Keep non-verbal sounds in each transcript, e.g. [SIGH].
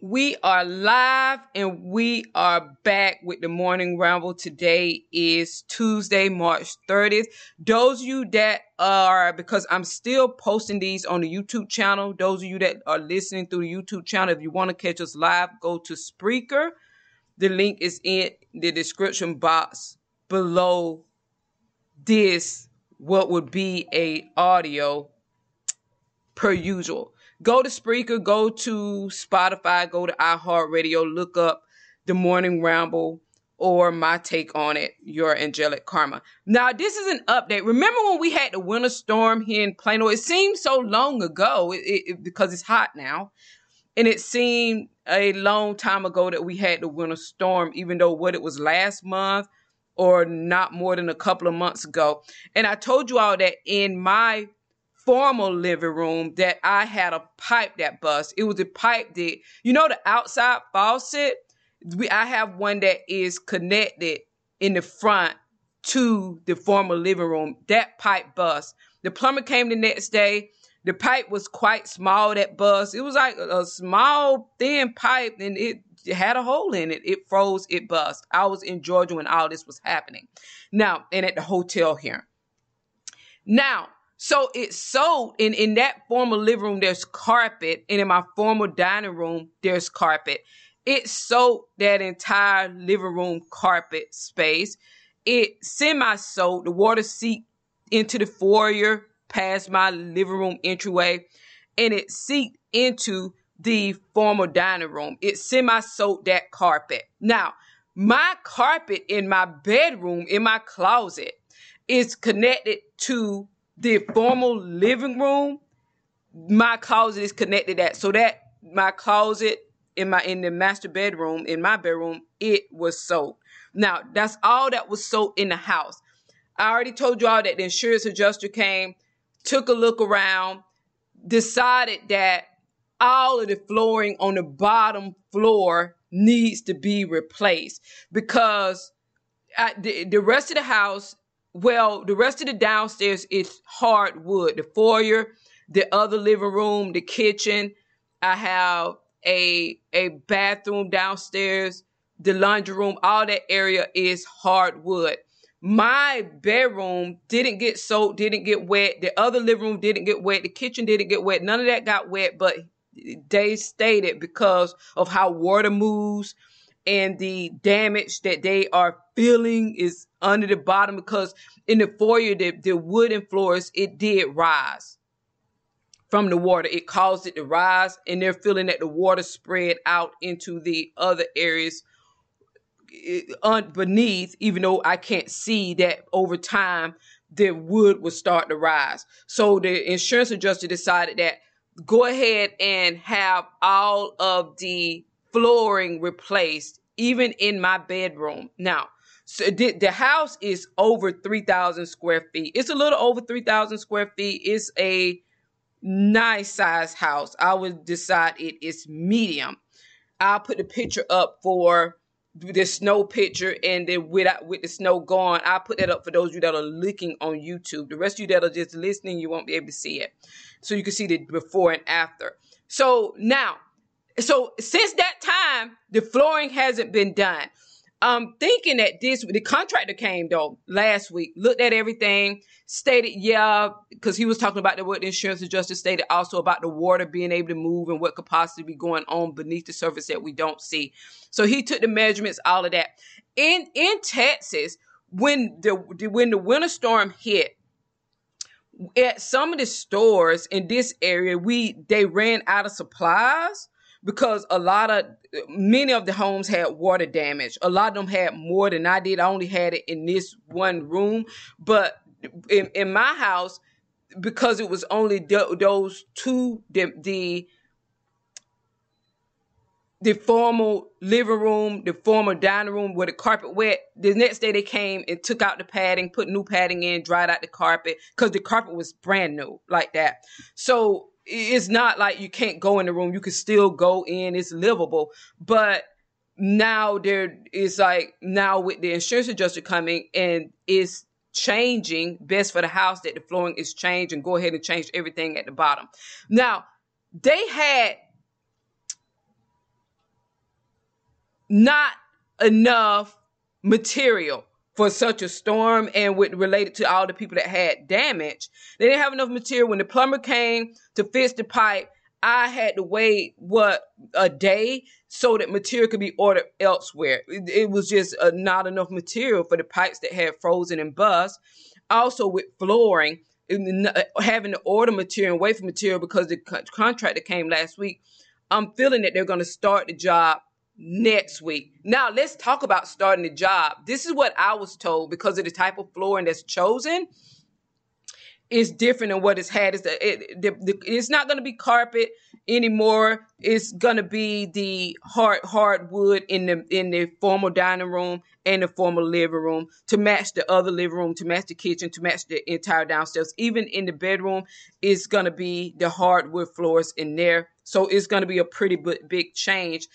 We are live and we are back with the morning ramble. Today is Tuesday, March 30th. Those of you that are, because I'm still posting these on the YouTube channel, those of you that are listening through the YouTube channel, if you want to catch us live, go to Spreaker. The link is in the description box below this, what would be a audio per usual. Go to Spreaker, go to Spotify, go to iHeartRadio, look up The Morning Ramble or my take on it, your angelic karma. Now, this is an update. Remember when we had the winter storm here in Plano? It seems so long ago it, it, because it's hot now. And it seemed a long time ago that we had the winter storm, even though what it was last month or not more than a couple of months ago. And I told you all that in my formal living room that I had a pipe that bust. It was a pipe that, you know, the outside faucet. We, I have one that is connected in the front to the formal living room. That pipe bust. The plumber came the next day. The pipe was quite small that bust. It was like a, a small, thin pipe, and it had a hole in it. It froze, it bust. I was in Georgia when all this was happening. Now, and at the hotel here. Now, so it's sold in in that formal living room. There's carpet, and in my formal dining room, there's carpet. It sold that entire living room carpet space. It semi sold the water seat into the foyer past my living room entryway, and it seeped into the formal dining room. It semi soaked that carpet. Now, my carpet in my bedroom, in my closet, is connected to the formal living room, my closet is connected that. So that my closet in my in the master bedroom, in my bedroom, it was soaked. Now that's all that was soaked in the house. I already told you all that the insurance adjuster came, took a look around, decided that all of the flooring on the bottom floor needs to be replaced because I, the, the rest of the house well, the rest of the downstairs is hardwood. The foyer, the other living room, the kitchen. I have a a bathroom downstairs, the laundry room, all that area is hardwood. My bedroom didn't get soaked, didn't get wet. The other living room didn't get wet. The kitchen didn't get wet. None of that got wet, but they stated because of how water moves and the damage that they are feeling is under the bottom because in the foyer the, the wooden floors it did rise from the water. It caused it to rise and they're feeling that the water spread out into the other areas eh, beneath even though i can't see that over time the wood will start to rise. So the insurance adjuster decided that go ahead and have all of the flooring replaced, even in my bedroom. Now, so the, the house is over 3,000 square feet. It's a little over 3,000 square feet. It's a nice size house. I would decide it is medium. I'll put the picture up for the snow picture and then with with the snow gone, I'll put that up for those of you that are looking on YouTube. The rest of you that are just listening, you won't be able to see it. So you can see the before and after. So now so since that time, the flooring hasn't been done. I'm thinking that this the contractor came though last week, looked at everything, stated yeah, because he was talking about the what the insurance adjuster stated also about the water being able to move and what could possibly be going on beneath the surface that we don't see. So he took the measurements, all of that. In in Texas, when the when the winter storm hit, at some of the stores in this area, we they ran out of supplies because a lot of many of the homes had water damage. A lot of them had more than I did. I only had it in this one room, but in, in my house, because it was only those two, the, the the formal living room, the formal dining room where the carpet wet. The next day they came and took out the padding, put new padding in, dried out the carpet because the carpet was brand new like that. So it's not like you can't go in the room. You can still go in. It's livable. But now there is like now with the insurance adjuster coming and it's changing best for the house that the flooring is changed and go ahead and change everything at the bottom. Now they had not enough material for such a storm and with related to all the people that had damage. They didn't have enough material. When the plumber came to fix the pipe, I had to wait what a day so that material could be ordered elsewhere. It, it was just uh, not enough material for the pipes that had frozen and bust. Also with flooring, uh, having to order material and wait for material because the contractor came last week. I'm feeling that they're going to start the job next week. Now, let's talk about starting a job. This is what I was told because of the type of flooring that's chosen. It's different than what it's had. It's, the, it, the, the, it's not going to be carpet anymore. It's going to be the hard hardwood in the in the formal dining room and the formal living room to match the other living room, to match the kitchen, to match the entire downstairs. Even in the bedroom, it's going to be the hardwood floors in there. So it's going to be a pretty big change.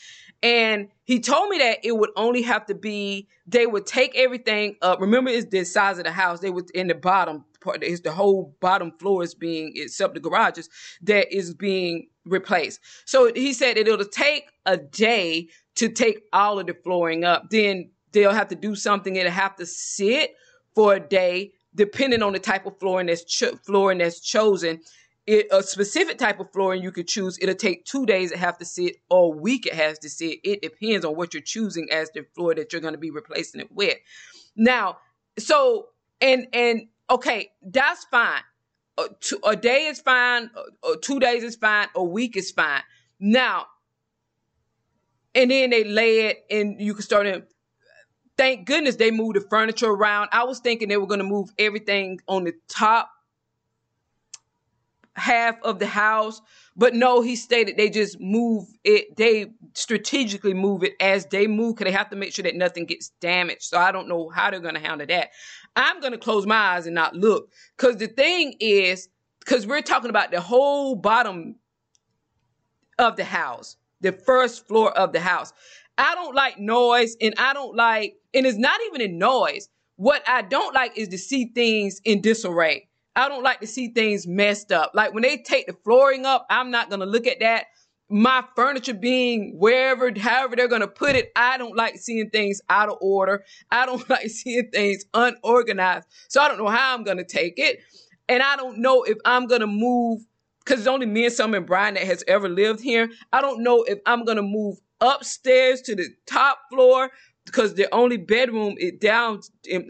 And he told me that it would only have to be, they would take everything up. Remember, it's the size of the house. They would, in the bottom part, it's the whole bottom floor is being, except the garages, that is being replaced. So he said that it'll take a day to take all of the flooring up. Then they'll have to do something. It'll have to sit for a day, depending on the type of flooring that's, cho- flooring that's chosen it, a specific type of flooring you could choose. It'll take two days it have to sit or a week it has to sit. It depends on what you're choosing as the floor that you're going to be replacing it with. Now, so and and okay, that's fine. Uh, two, a day is fine. Uh, two days is fine. A week is fine. Now, and then they lay it, and you can start in. Thank goodness they moved the furniture around. I was thinking they were going to move everything on the top half of the house. But no, he stated they just move it. They strategically move it as they move because they have to make sure that nothing gets damaged. So I don't know how they're going to handle that. I'm going to close my eyes and not look because the thing is, because we're talking about the whole bottom of the house, the first floor of the house. I don't like noise and I don't like, and it's not even a noise. What I don't like is to see things in disarray. I don't like to see things messed up. Like when they take the flooring up, I'm not going to look at that. My furniture being wherever, however they're going to put it, I don't like seeing things out of order. I don't [LAUGHS] like seeing things unorganized. So I don't know how I'm going to take it. And I don't know if I'm going to move because it's only me and Summer and Brian that has ever lived here. I don't know if I'm going to move upstairs to the top floor because the only bedroom it down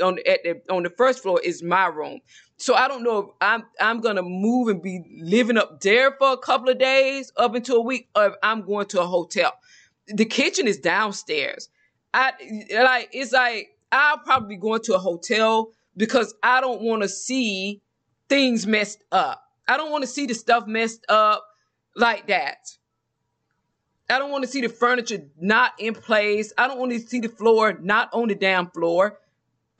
on at the on the first floor is my room. So I don't know if I'm I'm gonna move and be living up there for a couple of days, up into a week, or if I'm going to a hotel. The kitchen is downstairs. I like it's like I'll probably be going to a hotel because I don't want to see things messed up. I don't want to see the stuff messed up like that. I don't want to see the furniture not in place. I don't want to see the floor not on the damn floor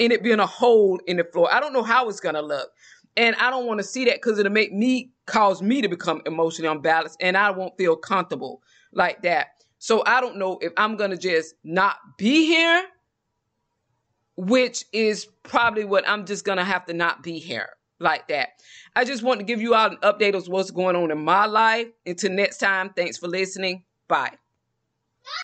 and it being a hole in the floor. I don't know how it's gonna look. And I don't want to see that because it'll make me cause me to become emotionally unbalanced and I won't feel comfortable like that. So I don't know if I'm gonna just not be here, which is probably what I'm just gonna have to not be here like that. I just want to give you all an update of what's going on in my life. Until next time, thanks for listening. Bye.